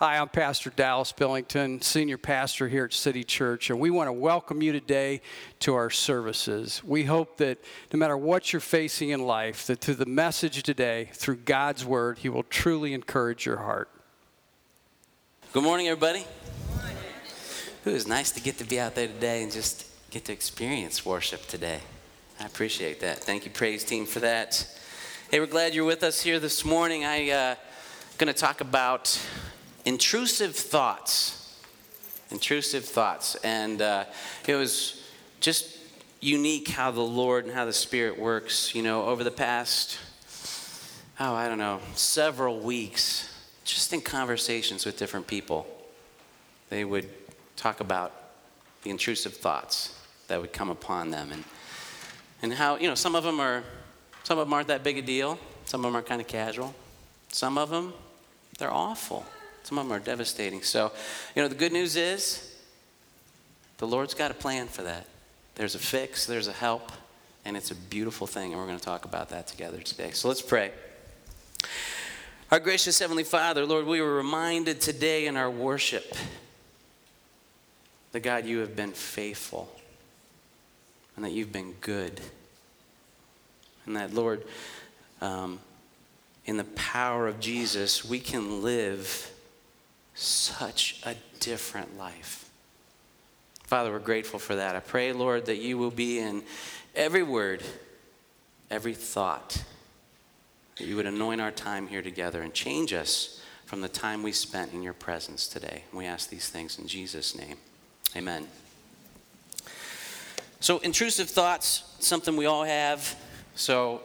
Hi, I'm Pastor Dallas Billington, Senior Pastor here at City Church, and we want to welcome you today to our services. We hope that no matter what you're facing in life, that through the message today, through God's Word, He will truly encourage your heart. Good morning, everybody. It was nice to get to be out there today and just get to experience worship today. I appreciate that. Thank you, praise team, for that. Hey, we're glad you're with us here this morning. I'm uh, going to talk about intrusive thoughts. Intrusive thoughts. And uh, it was just unique how the Lord and how the Spirit works. You know, over the past, oh, I don't know, several weeks, just in conversations with different people, they would talk about the intrusive thoughts that would come upon them and, and how, you know, some of them are, some of them aren't that big a deal. Some of them are kind of casual. Some of them, they're awful. Some of them are devastating. So, you know, the good news is the Lord's got a plan for that. There's a fix, there's a help, and it's a beautiful thing. And we're going to talk about that together today. So let's pray. Our gracious Heavenly Father, Lord, we were reminded today in our worship that God, you have been faithful and that you've been good. And that, Lord, um, in the power of Jesus, we can live such a different life. Father, we're grateful for that. I pray, Lord, that you will be in every word, every thought, that you would anoint our time here together and change us from the time we spent in your presence today. We ask these things in Jesus' name. Amen. So, intrusive thoughts, something we all have. So,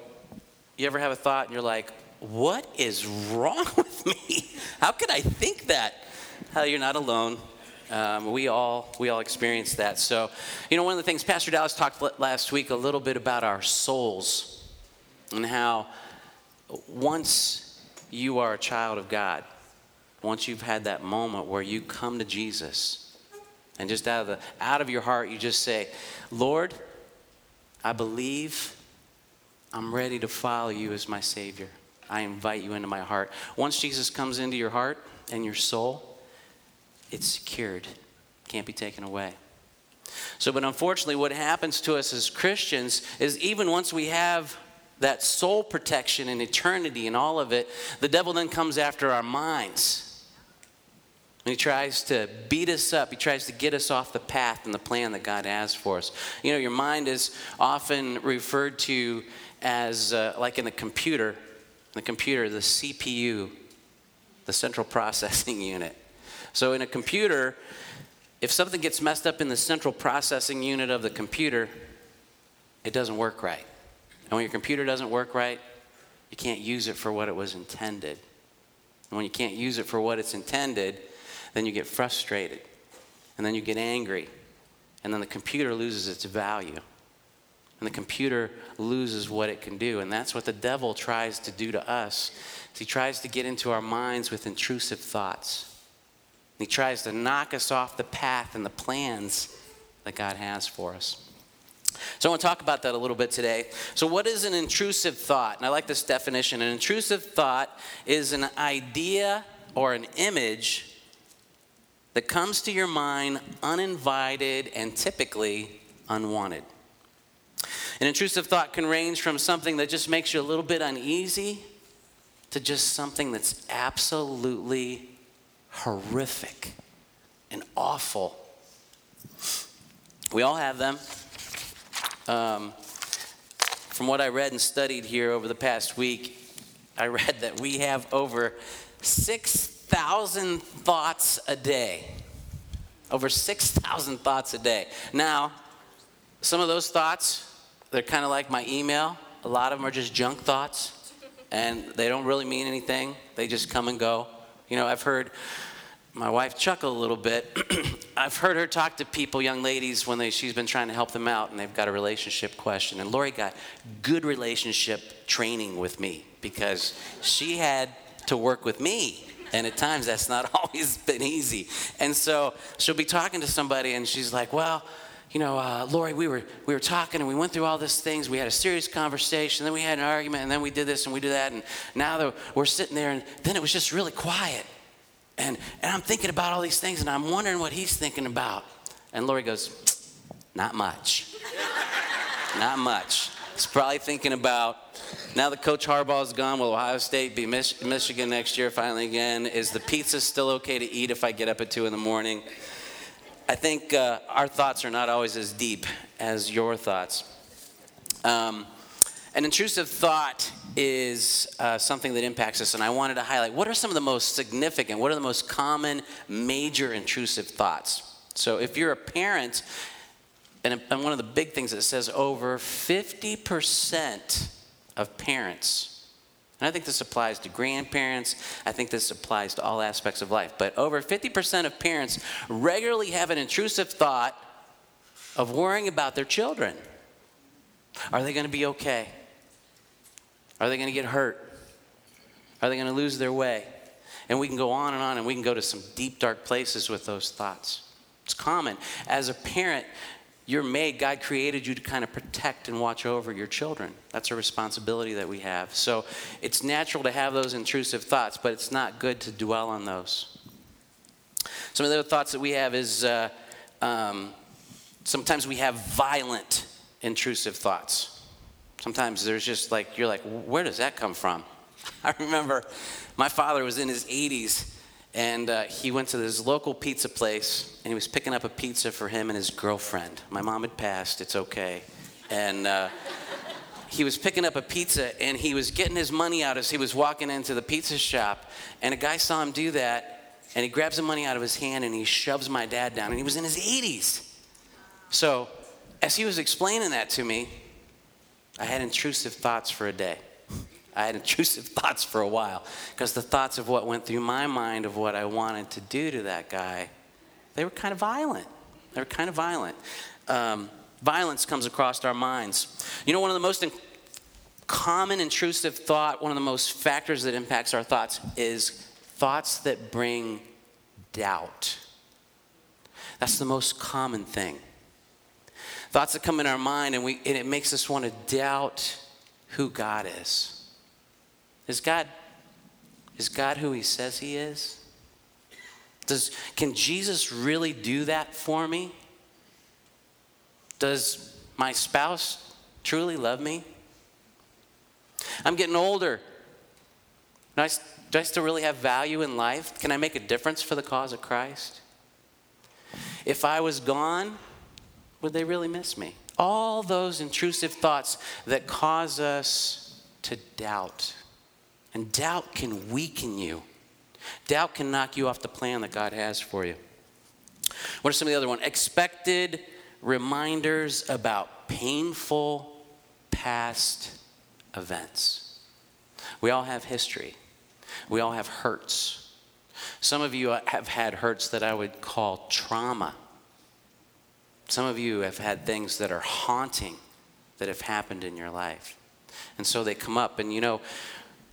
you ever have a thought and you're like, what is wrong with me? How could I think that? How you're not alone. Um, we all we all experience that. So, you know, one of the things Pastor Dallas talked last week a little bit about our souls and how once you are a child of God, once you've had that moment where you come to Jesus, and just out of the out of your heart you just say, "Lord, I believe I'm ready to follow you as my savior." I invite you into my heart. Once Jesus comes into your heart and your soul, it's secured, can't be taken away. So, but unfortunately, what happens to us as Christians is even once we have that soul protection and eternity and all of it, the devil then comes after our minds. And he tries to beat us up. He tries to get us off the path and the plan that God has for us. You know, your mind is often referred to as, uh, like in the computer, the computer, the CPU, the central processing unit. So in a computer, if something gets messed up in the central processing unit of the computer, it doesn't work right. And when your computer doesn't work right, you can't use it for what it was intended. And when you can't use it for what it's intended, then you get frustrated. And then you get angry. And then the computer loses its value and the computer loses what it can do. And that's what the devil tries to do to us. He tries to get into our minds with intrusive thoughts. He tries to knock us off the path and the plans that God has for us. So I want to talk about that a little bit today. So, what is an intrusive thought? And I like this definition. An intrusive thought is an idea or an image that comes to your mind uninvited and typically unwanted. An intrusive thought can range from something that just makes you a little bit uneasy to just something that's absolutely horrific and awful. We all have them. Um, from what I read and studied here over the past week, I read that we have over 6,000 thoughts a day. Over 6,000 thoughts a day. Now, some of those thoughts they're kind of like my email. A lot of them are just junk thoughts, and they don't really mean anything. They just come and go. You know, I've heard my wife chuckle a little bit. I've heard her talk to people, young ladies, when they, she's been trying to help them out and they've got a relationship question. And Lori got good relationship training with me because she had to work with me. And at times that's not always been easy. And so she'll be talking to somebody and she's like, well, you know, uh, Lori, we were, we were talking and we went through all these things. We had a serious conversation, then we had an argument, and then we did this and we did that. And now that we're sitting there, and then it was just really quiet. And, and I'm thinking about all these things and I'm wondering what he's thinking about. And Lori goes, Not much. Not much. He's probably thinking about now that Coach Harbaugh is gone, will Ohio State be Mich- Michigan next year finally again? Is the pizza still okay to eat if I get up at 2 in the morning? I think uh, our thoughts are not always as deep as your thoughts. Um, an intrusive thought is uh, something that impacts us, and I wanted to highlight what are some of the most significant, what are the most common major intrusive thoughts? So, if you're a parent, and, and one of the big things that says over 50% of parents and I think this applies to grandparents. I think this applies to all aspects of life. But over 50% of parents regularly have an intrusive thought of worrying about their children. Are they going to be okay? Are they going to get hurt? Are they going to lose their way? And we can go on and on, and we can go to some deep, dark places with those thoughts. It's common. As a parent, you're made, God created you to kind of protect and watch over your children. That's a responsibility that we have. So it's natural to have those intrusive thoughts, but it's not good to dwell on those. Some of the other thoughts that we have is uh, um, sometimes we have violent intrusive thoughts. Sometimes there's just like, you're like, where does that come from? I remember my father was in his 80s and uh, he went to this local pizza place and he was picking up a pizza for him and his girlfriend. My mom had passed, it's okay. And uh, he was picking up a pizza and he was getting his money out as he was walking into the pizza shop. And a guy saw him do that and he grabs the money out of his hand and he shoves my dad down. And he was in his 80s. So, as he was explaining that to me, I had intrusive thoughts for a day. I had intrusive thoughts for a while because the thoughts of what went through my mind of what I wanted to do to that guy, they were kind of violent. They were kind of violent. Um, violence comes across our minds. You know, one of the most in- common intrusive thought, one of the most factors that impacts our thoughts is thoughts that bring doubt. That's the most common thing. Thoughts that come in our mind and, we, and it makes us want to doubt who God is. Is God, is God who he says he is? Does, can Jesus really do that for me? Does my spouse truly love me? I'm getting older. Do I, do I still really have value in life? Can I make a difference for the cause of Christ? If I was gone, would they really miss me? All those intrusive thoughts that cause us to doubt. And doubt can weaken you. Doubt can knock you off the plan that God has for you. What are some of the other ones? Expected reminders about painful past events. We all have history. We all have hurts. Some of you uh, have had hurts that I would call trauma. Some of you have had things that are haunting that have happened in your life. And so they come up. And you know,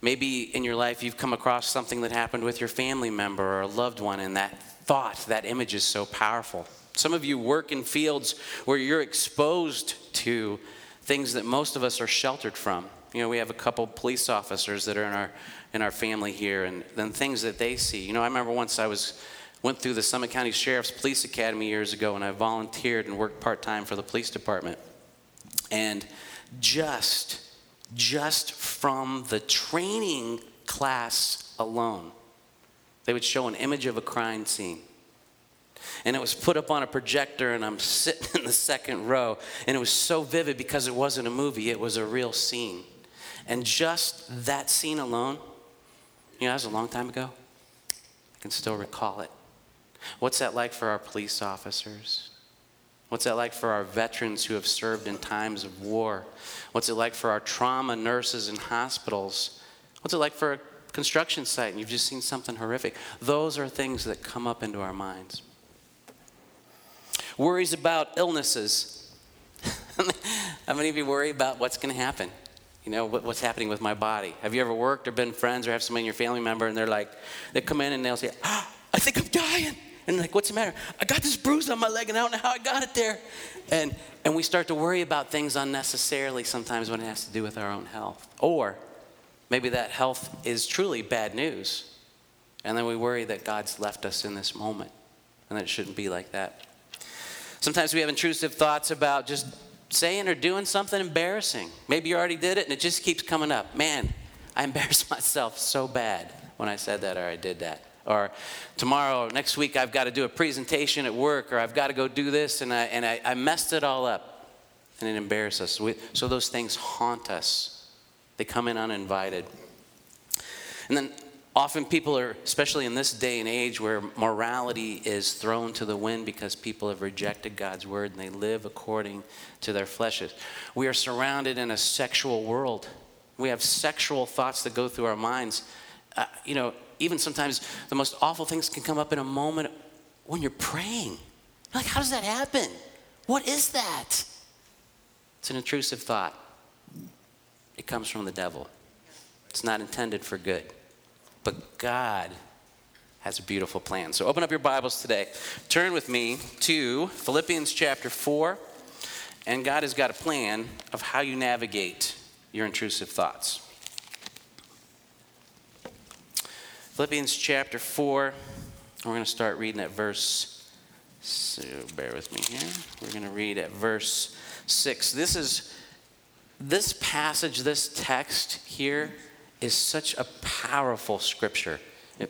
Maybe in your life you've come across something that happened with your family member or a loved one, and that thought, that image is so powerful. Some of you work in fields where you're exposed to things that most of us are sheltered from. You know, we have a couple police officers that are in our in our family here, and then things that they see. You know, I remember once I was went through the Summit County Sheriff's Police Academy years ago, and I volunteered and worked part time for the police department, and just just from the training class alone. They would show an image of a crime scene. And it was put up on a projector, and I'm sitting in the second row. And it was so vivid because it wasn't a movie, it was a real scene. And just that scene alone, you know, that was a long time ago. I can still recall it. What's that like for our police officers? What's that like for our veterans who have served in times of war? What's it like for our trauma nurses in hospitals? What's it like for a construction site and you've just seen something horrific? Those are things that come up into our minds. Worries about illnesses. How many of you worry about what's going to happen? You know, what's happening with my body? Have you ever worked or been friends or have somebody in your family member and they're like, they come in and they'll say, ah, I think I'm dying. And like, what's the matter? I got this bruise on my leg and I don't know how I got it there. And, and we start to worry about things unnecessarily sometimes when it has to do with our own health. Or maybe that health is truly bad news. And then we worry that God's left us in this moment and that it shouldn't be like that. Sometimes we have intrusive thoughts about just saying or doing something embarrassing. Maybe you already did it and it just keeps coming up. Man, I embarrassed myself so bad when I said that or I did that. Or tomorrow, next week, I've got to do a presentation at work or I've got to go do this and I, and I, I messed it all up and it embarrassed us. We, so those things haunt us, they come in uninvited. And then often people are, especially in this day and age where morality is thrown to the wind because people have rejected God's word and they live according to their fleshes. We are surrounded in a sexual world. We have sexual thoughts that go through our minds. Uh, you know, even sometimes the most awful things can come up in a moment when you're praying. Like, how does that happen? What is that? It's an intrusive thought. It comes from the devil. It's not intended for good. But God has a beautiful plan. So open up your Bibles today. Turn with me to Philippians chapter 4. And God has got a plan of how you navigate your intrusive thoughts. Philippians chapter 4. We're going to start reading at verse. So bear with me here. We're going to read at verse 6. This is this passage, this text here is such a powerful scripture.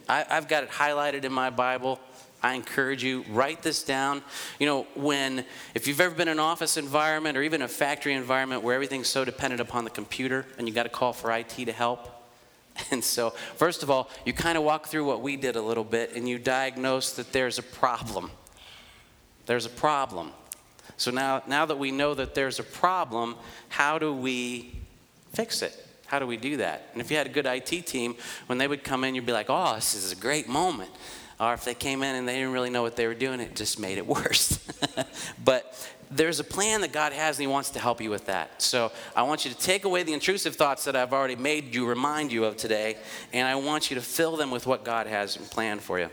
I, have got it highlighted in my Bible. I encourage you, write this down. You know, when, if you've ever been in an office environment or even a factory environment where everything's so dependent upon the computer and you got to call for IT to help. And so, first of all, you kind of walk through what we did a little bit and you diagnose that there's a problem. There's a problem. So now, now that we know that there's a problem, how do we fix it? How do we do that? And if you had a good IT team, when they would come in, you'd be like, oh, this is a great moment. Or if they came in and they didn't really know what they were doing, it just made it worse. but there's a plan that God has, and He wants to help you with that. So I want you to take away the intrusive thoughts that I've already made you remind you of today, and I want you to fill them with what God has planned for you.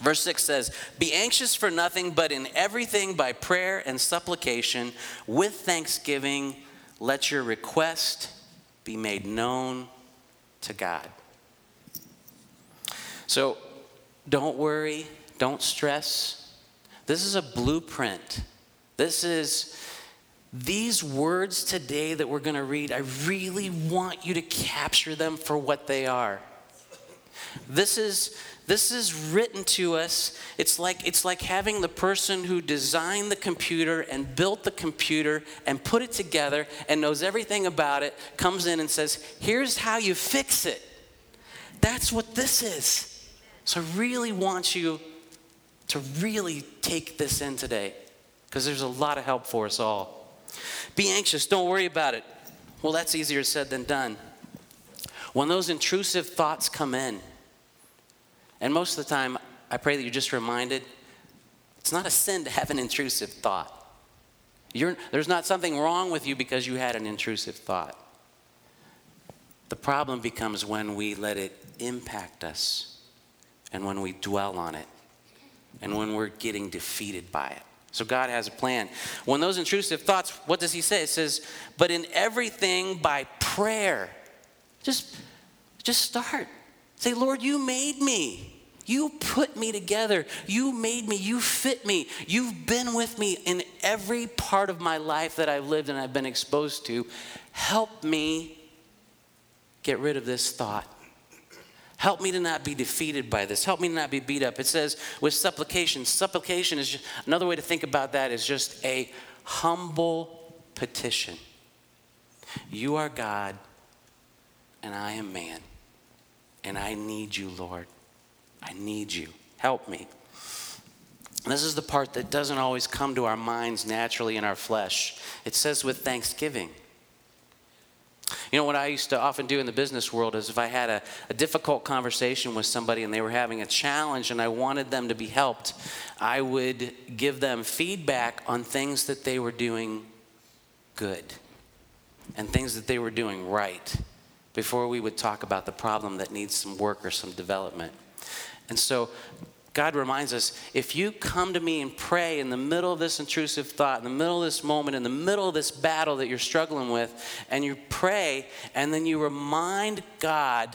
Verse 6 says, Be anxious for nothing, but in everything by prayer and supplication, with thanksgiving, let your request be made known to God. So don't worry, don't stress. This is a blueprint. This is these words today that we're going to read. I really want you to capture them for what they are. This is this is written to us. It's like, it's like having the person who designed the computer and built the computer and put it together and knows everything about it comes in and says, Here's how you fix it. That's what this is. So I really want you to really take this in today because there's a lot of help for us all. Be anxious, don't worry about it. Well, that's easier said than done. When those intrusive thoughts come in, and most of the time, I pray that you're just reminded it's not a sin to have an intrusive thought. You're, there's not something wrong with you because you had an intrusive thought. The problem becomes when we let it impact us and when we dwell on it and when we're getting defeated by it. So God has a plan. When those intrusive thoughts, what does he say? It says, but in everything by prayer. Just, just start. Say, Lord, you made me. You put me together. You made me. You fit me. You've been with me in every part of my life that I've lived and I've been exposed to. Help me get rid of this thought. Help me to not be defeated by this. Help me to not be beat up. It says with supplication. Supplication is just, another way to think about that is just a humble petition. You are God, and I am man, and I need you, Lord. I need you. Help me. This is the part that doesn't always come to our minds naturally in our flesh. It says with thanksgiving. You know what I used to often do in the business world is if I had a, a, difficult conversation with somebody and they were having a challenge and I wanted them to be helped, I would give them feedback on things that they were doing good and things that they were doing right before we would talk about the problem that needs some work or some development. And so God reminds us if you come to me and pray in the middle of this intrusive thought, in the middle of this moment, in the middle of this battle that you're struggling with, and you pray, and then you remind God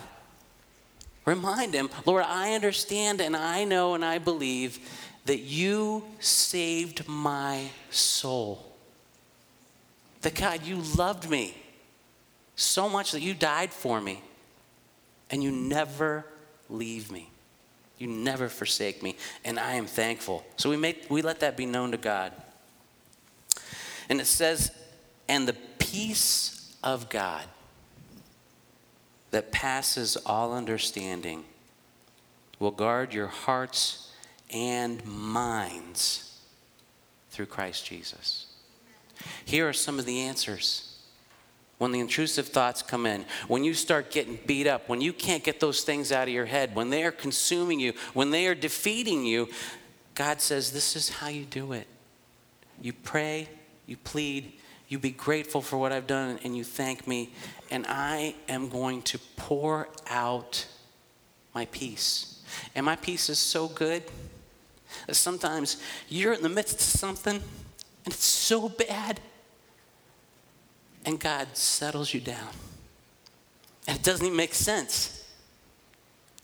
Remind him, Lord, I understand and I know and I believe that you saved my soul. That God, you loved me so much that you died for me and you never leave me. You never forsake me, and I am thankful. So we, make, we let that be known to God. And it says, and the peace of God that passes all understanding will guard your hearts and minds through Christ Jesus. Here are some of the answers. When the intrusive thoughts come in, when you start getting beat up, when you can't get those things out of your head, when they are consuming you, when they are defeating you, God says, This is how you do it. You pray, you plead, you be grateful for what I've done, and you thank me, and I am going to pour out my peace. And my peace is so good that sometimes you're in the midst of something and it's so bad and God settles you down. And it doesn't even make sense.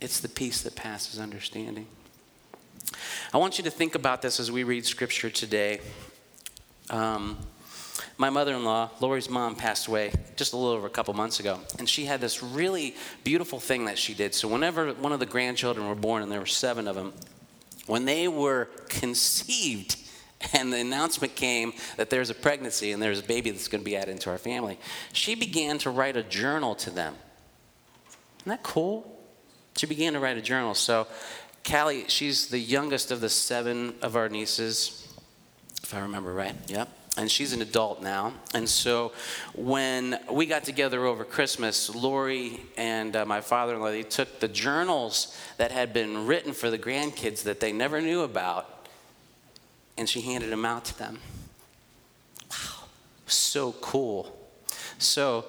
It's the peace that passes understanding. I want you to think about this as we read scripture today. Um, my mother in law, Lori's mom, passed away just a little over a couple months ago. And she had this really beautiful thing that she did. So, whenever one of the grandchildren were born, and there were seven of them, when they were conceived, and the announcement came that there's a pregnancy and there's a baby that's going to be added into our family, she began to write a journal to them. Isn't that cool? She began to write a journal. So, Callie, she's the youngest of the seven of our nieces, if I remember right. Yep. And she's an adult now. And so when we got together over Christmas, Lori and uh, my father in law, they took the journals that had been written for the grandkids that they never knew about and she handed them out to them. Wow, so cool. So,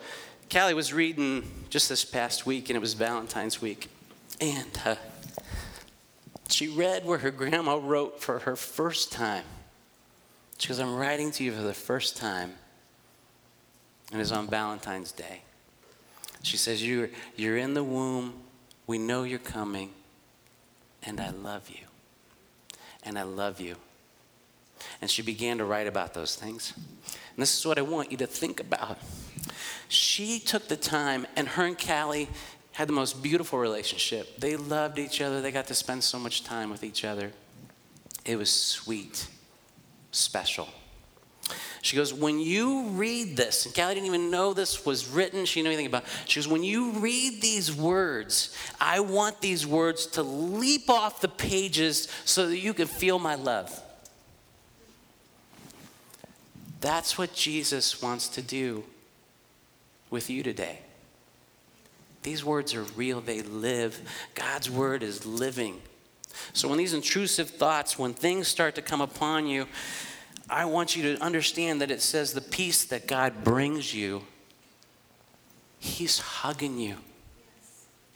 Callie was reading just this past week, and it was Valentine's week, and uh, she read where her grandma wrote for her first time. She goes, I'm writing to you for the first time, and it's on Valentine's Day. She says, You're, you're in the womb, we know you're coming, and I love you. And I love you. And she began to write about those things. And this is what I want you to think about. She took the time, and her and Callie had the most beautiful relationship. They loved each other, they got to spend so much time with each other. It was sweet, special. She goes, When you read this, and Callie didn't even know this was written, she didn't know anything about it. She goes, When you read these words, I want these words to leap off the pages so that you can feel my love. That's what Jesus wants to do with you today. These words are real, they live. God's word is living. So, when these intrusive thoughts, when things start to come upon you, I want you to understand that it says the peace that God brings you, He's hugging you,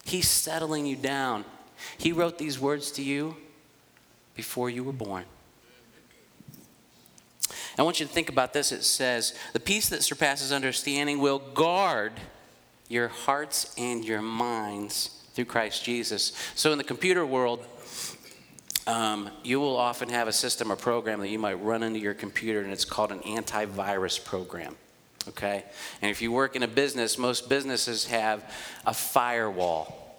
He's settling you down. He wrote these words to you before you were born. I want you to think about this. It says, The peace that surpasses understanding will guard your hearts and your minds through Christ Jesus. So, in the computer world, um, you will often have a system or program that you might run into your computer, and it's called an antivirus program. Okay? And if you work in a business, most businesses have a firewall.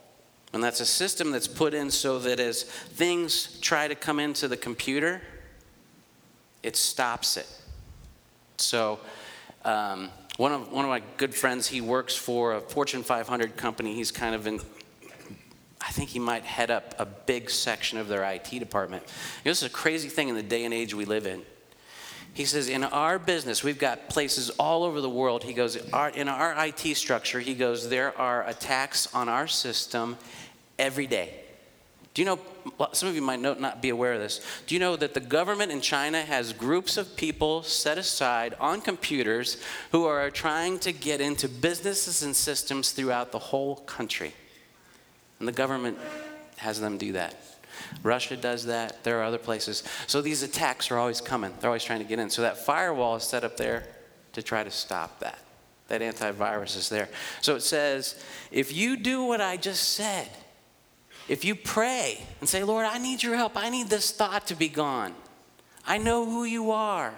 And that's a system that's put in so that as things try to come into the computer, it stops it. So, um, one of one of my good friends, he works for a Fortune 500 company. He's kind of in. I think he might head up a big section of their IT department. You know, this is a crazy thing in the day and age we live in. He says, in our business, we've got places all over the world. He goes, our, in our IT structure, he goes, there are attacks on our system every day. Do you know, some of you might not be aware of this. Do you know that the government in China has groups of people set aside on computers who are trying to get into businesses and systems throughout the whole country? And the government has them do that. Russia does that. There are other places. So these attacks are always coming. They're always trying to get in. So that firewall is set up there to try to stop that. That antivirus is there. So it says if you do what I just said, if you pray and say, Lord, I need your help, I need this thought to be gone. I know who you are,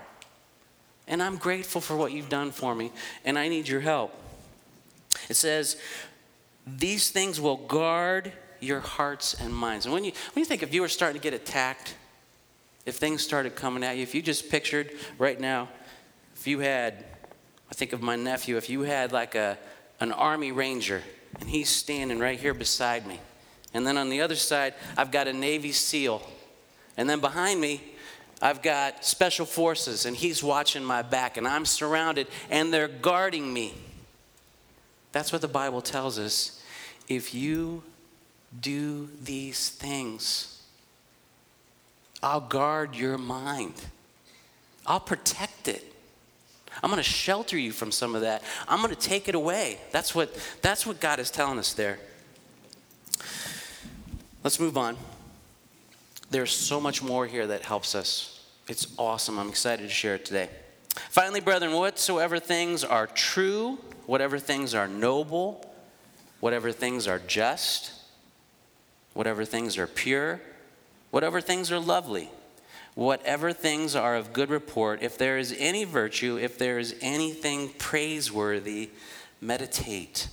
and I'm grateful for what you've done for me, and I need your help. It says, These things will guard your hearts and minds. And when you, when you think if you were starting to get attacked, if things started coming at you, if you just pictured right now, if you had, I think of my nephew, if you had like a, an army ranger and he's standing right here beside me. And then on the other side, I've got a Navy SEAL. And then behind me, I've got special forces and he's watching my back and I'm surrounded and they're guarding me. That's what the Bible tells us. If you do these things, I'll guard your mind. I'll protect it. I'm going to shelter you from some of that. I'm going to take it away. That's what, that's what God is telling us there. Let's move on. There's so much more here that helps us. It's awesome. I'm excited to share it today. Finally, brethren, whatsoever things are true, whatever things are noble, whatever things are just, whatever things are pure, whatever things are lovely, whatever things are of good report, if there is any virtue, if there is anything praiseworthy, meditate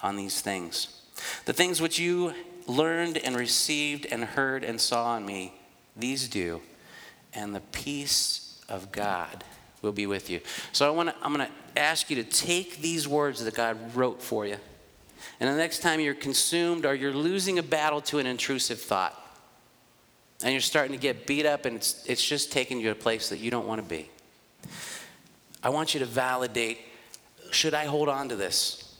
on these things. The things which you learned and received and heard and saw in me, these do, and the peace of God will be with you. So I want to I'm going to ask you to take these words that God wrote for you. And the next time you're consumed or you're losing a battle to an intrusive thought, and you're starting to get beat up and it's, it's just taking you to a place that you don't want to be, I want you to validate should I hold on to this?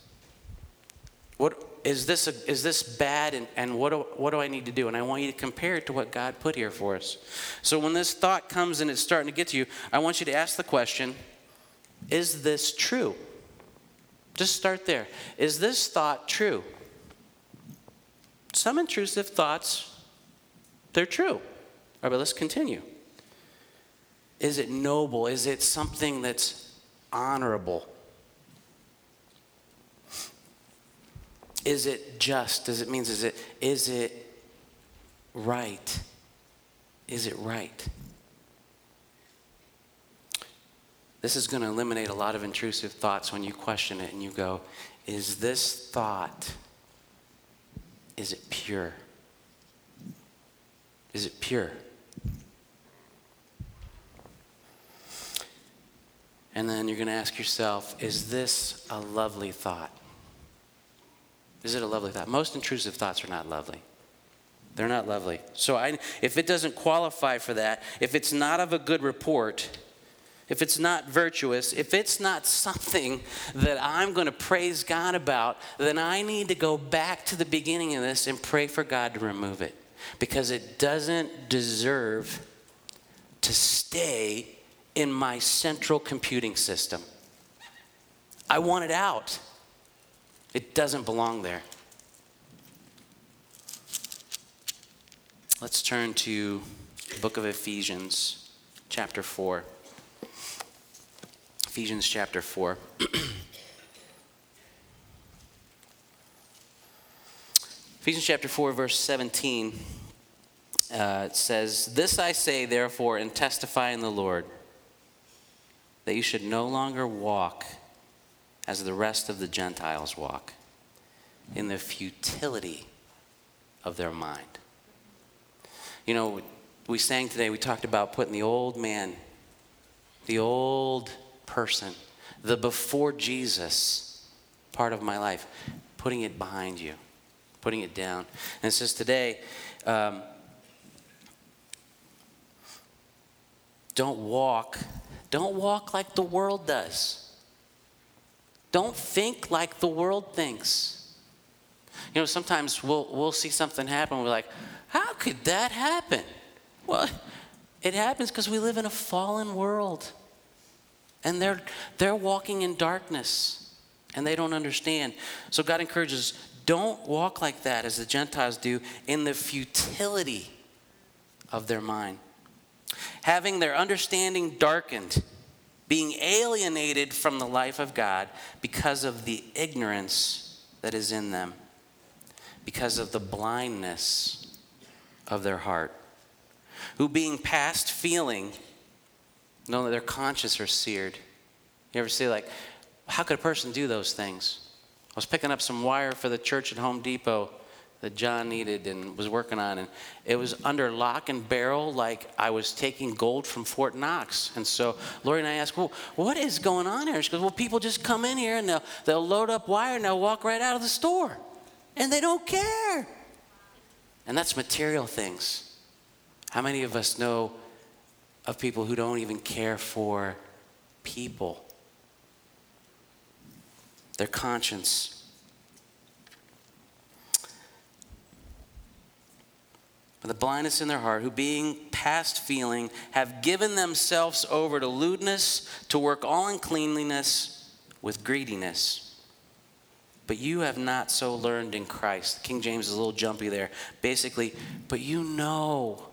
What, is this, a, is this bad and, and what, do, what do I need to do? And I want you to compare it to what God put here for us. So when this thought comes and it's starting to get to you, I want you to ask the question Is this true? Just start there. Is this thought true? Some intrusive thoughts, they're true. All right, but let's continue. Is it noble? Is it something that's honorable? Is it just? Does it means is it is it right? Is it right? This is going to eliminate a lot of intrusive thoughts when you question it and you go, is this thought is it pure? Is it pure? And then you're going to ask yourself, is this a lovely thought? Is it a lovely thought? Most intrusive thoughts are not lovely. They're not lovely. So I, if it doesn't qualify for that, if it's not of a good report, if it's not virtuous, if it's not something that I'm going to praise God about, then I need to go back to the beginning of this and pray for God to remove it because it doesn't deserve to stay in my central computing system. I want it out. It doesn't belong there. Let's turn to the book of Ephesians, chapter 4. Ephesians chapter 4. Ephesians chapter 4, verse 17 uh, it says, This I say, therefore, and testify in the Lord, that you should no longer walk as the rest of the Gentiles walk, in the futility of their mind. You know, we sang today, we talked about putting the old man, the old person, the before Jesus part of my life, putting it behind you, putting it down. And it says today, um, don't walk, don't walk like the world does. Don't think like the world thinks. You know, sometimes we'll, we'll see something happen, we're like, how could that happen? Well, it happens because we live in a fallen world. And they're, they're walking in darkness and they don't understand. So God encourages don't walk like that as the Gentiles do in the futility of their mind. Having their understanding darkened being alienated from the life of God because of the ignorance that is in them, because of the blindness of their heart, who being past feeling, know that their conscience are seared. You ever see, like, how could a person do those things? I was picking up some wire for the church at Home Depot that John needed and was working on, and it was under lock and barrel, like I was taking gold from Fort Knox. And so Lori and I asked, "Well, what is going on here?" She goes, "Well, people just come in here and they'll they'll load up wire and they'll walk right out of the store, and they don't care." And that's material things. How many of us know of people who don't even care for people? Their conscience. The blindness in their heart, who being past feeling, have given themselves over to lewdness, to work all uncleanliness with greediness. But you have not so learned in Christ. King James is a little jumpy there. Basically, but you know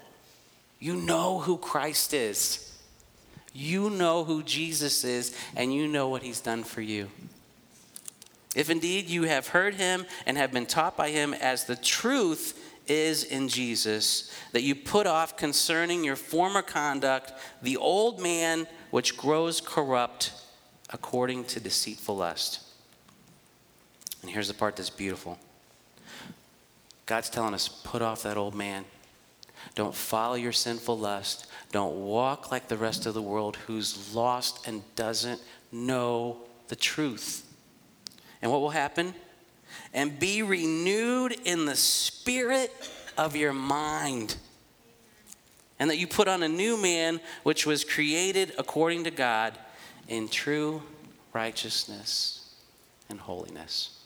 you know who Christ is. You know who Jesus is, and you know what he's done for you. If indeed you have heard him and have been taught by him as the truth is in Jesus, that you put off concerning your former conduct the old man which grows corrupt according to deceitful lust. And here's the part that's beautiful God's telling us, put off that old man. Don't follow your sinful lust. Don't walk like the rest of the world who's lost and doesn't know the truth. And what will happen? And be renewed in the spirit of your mind. And that you put on a new man, which was created according to God in true righteousness and holiness.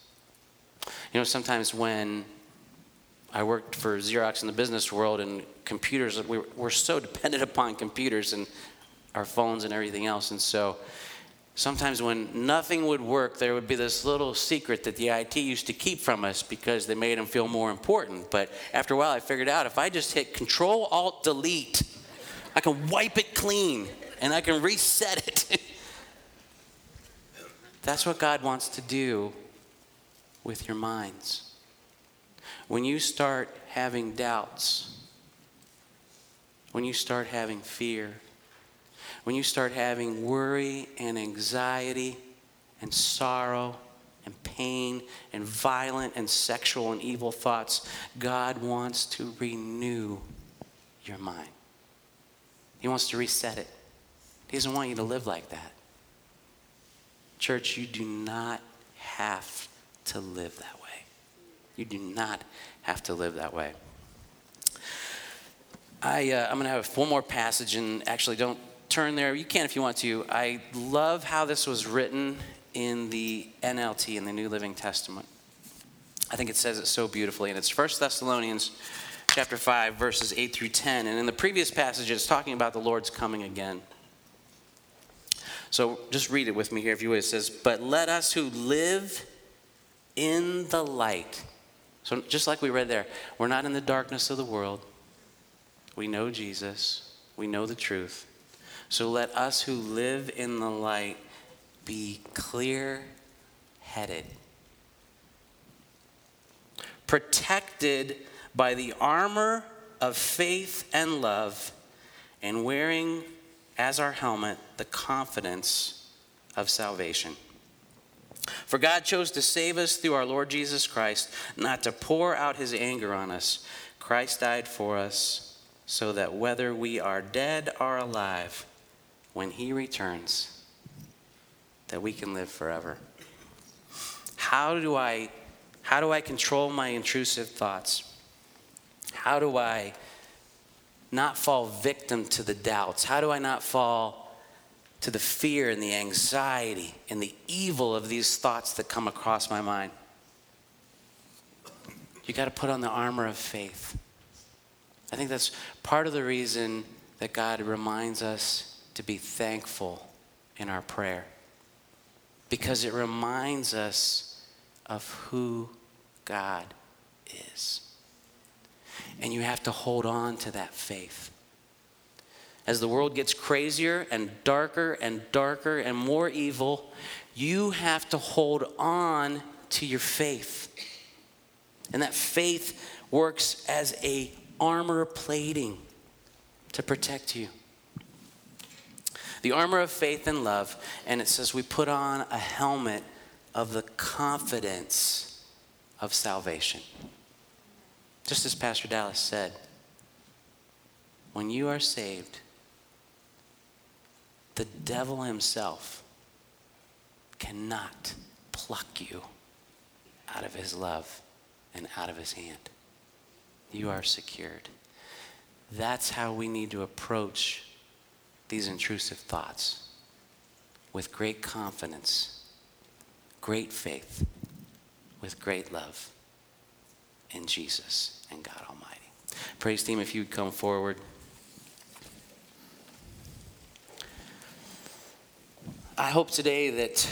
You know, sometimes when I worked for Xerox in the business world, and computers, we we're so dependent upon computers and our phones and everything else. And so sometimes when nothing would work, there would be this little secret that the IT used to keep from us because they made them feel more important. But after a while, I figured out if I just hit Control Alt Delete, I can wipe it clean and I can reset it. That's what God wants to do with your minds when you start having doubts, when you start having fear, when you start having worry and anxiety and sorrow and pain and violent and sexual and evil thoughts, God wants to renew your mind. He wants to reset it. He doesn't want you to live like that. Church, you do not have to live that way. You do not have to live that way. I, uh, I'm going to have a one more passage, and actually, don't turn there. You can if you want to. I love how this was written in the NLT, in the New Living Testament. I think it says it so beautifully, and it's 1 Thessalonians chapter 5, verses 8 through 10. And in the previous passage, it's talking about the Lord's coming again. So just read it with me here, if you would. It says, But let us who live in the light so, just like we read there, we're not in the darkness of the world. We know Jesus, we know the truth. So, let us who live in the light be clear headed, protected by the armor of faith and love, and wearing as our helmet the confidence of salvation. For God chose to save us through our Lord Jesus Christ, not to pour out his anger on us. Christ died for us so that whether we are dead or alive, when he returns, that we can live forever. How do I how do I control my intrusive thoughts? How do I not fall victim to the doubts? How do I not fall to the fear and the anxiety and the evil of these thoughts that come across my mind. You got to put on the armor of faith. I think that's part of the reason that God reminds us to be thankful in our prayer because it reminds us of who God is. And you have to hold on to that faith as the world gets crazier and darker and darker and more evil, you have to hold on to your faith. And that faith works as a armor plating to protect you. The armor of faith and love, and it says we put on a helmet of the confidence of salvation. Just as Pastor Dallas said, when you are saved, the devil himself cannot pluck you out of his love and out of his hand. You are secured. That's how we need to approach these intrusive thoughts with great confidence, great faith, with great love in Jesus and God Almighty. Praise team, if you'd come forward. I hope today that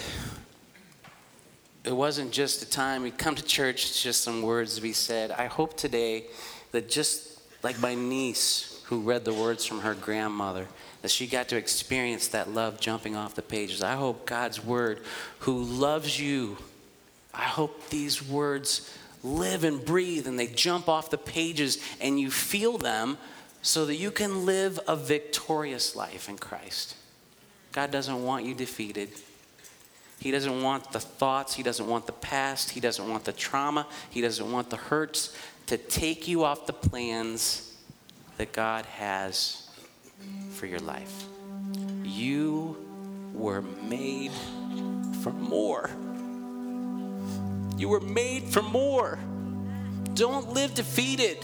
it wasn't just a time we come to church, it's just some words to be said. I hope today that just like my niece who read the words from her grandmother, that she got to experience that love jumping off the pages. I hope God's word, who loves you, I hope these words live and breathe and they jump off the pages and you feel them so that you can live a victorious life in Christ. God doesn't want you defeated. He doesn't want the thoughts, He doesn't want the past, He doesn't want the trauma, He doesn't want the hurts to take you off the plans that God has for your life. You were made for more. You were made for more. Don't live defeated.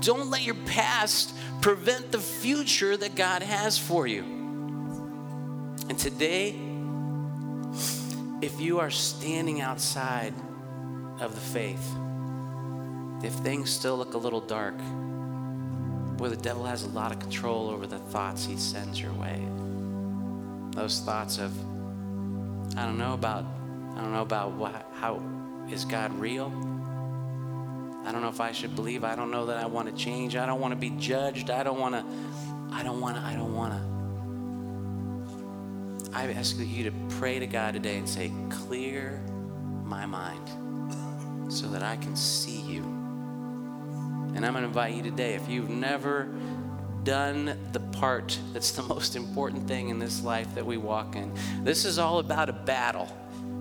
Don't let your past prevent the future that God has for you. And today, if you are standing outside of the faith, if things still look a little dark, boy, the devil has a lot of control over the thoughts he sends your way. Those thoughts of, I don't know about, I don't know about what, how is God real? I don't know if I should believe. I don't know that I want to change. I don't want to be judged. I don't want to, I don't want to, I don't want to. I ask you to pray to God today and say, Clear my mind so that I can see you. And I'm going to invite you today, if you've never done the part that's the most important thing in this life that we walk in, this is all about a battle.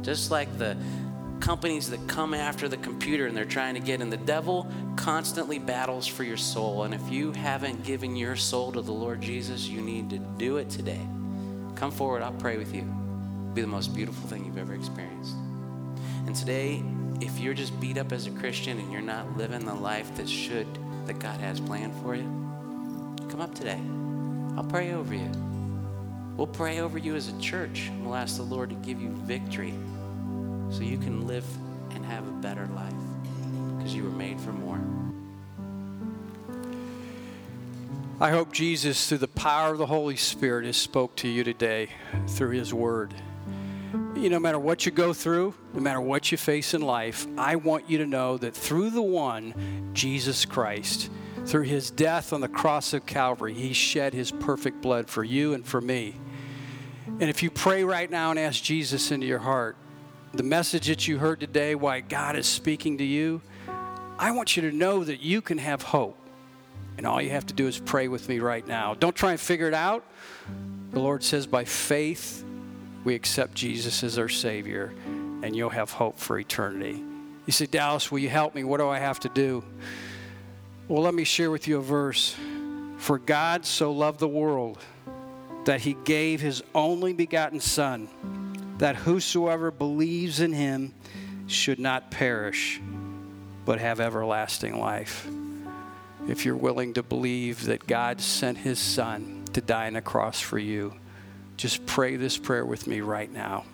Just like the companies that come after the computer and they're trying to get in, the devil constantly battles for your soul. And if you haven't given your soul to the Lord Jesus, you need to do it today. Come forward, I'll pray with you. It'll be the most beautiful thing you've ever experienced. And today, if you're just beat up as a Christian and you're not living the life that should, that God has planned for you, come up today. I'll pray over you. We'll pray over you as a church. We'll ask the Lord to give you victory so you can live and have a better life because you were made for more. I hope Jesus, through the power of the Holy Spirit, has spoke to you today through His Word. You know, no matter what you go through, no matter what you face in life, I want you to know that through the one, Jesus Christ, through His death on the cross of Calvary, He shed His perfect blood for you and for me. And if you pray right now and ask Jesus into your heart, the message that you heard today, why God is speaking to you, I want you to know that you can have hope and all you have to do is pray with me right now. Don't try and figure it out. The Lord says, by faith, we accept Jesus as our Savior, and you'll have hope for eternity. You say, Dallas, will you help me? What do I have to do? Well, let me share with you a verse. For God so loved the world that he gave his only begotten Son, that whosoever believes in him should not perish, but have everlasting life if you're willing to believe that God sent his son to die on a cross for you, just pray this prayer with me right now.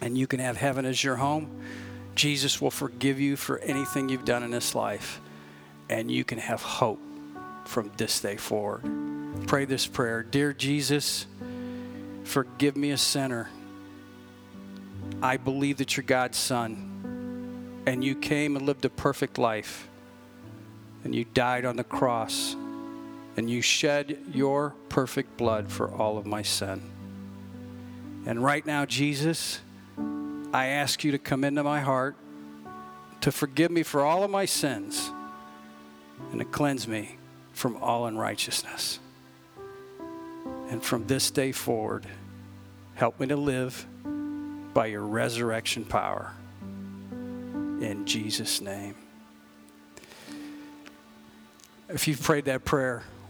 And you can have heaven as your home. Jesus will forgive you for anything you've done in this life. And you can have hope from this day forward. Pray this prayer Dear Jesus, forgive me a sinner. I believe that you're God's son, and you came and lived a perfect life and you died on the cross and you shed your perfect blood for all of my sin. And right now, Jesus, I ask you to come into my heart, to forgive me for all of my sins and to cleanse me from all unrighteousness. And from this day forward, help me to live by your resurrection power. In Jesus' name. If you've prayed that prayer,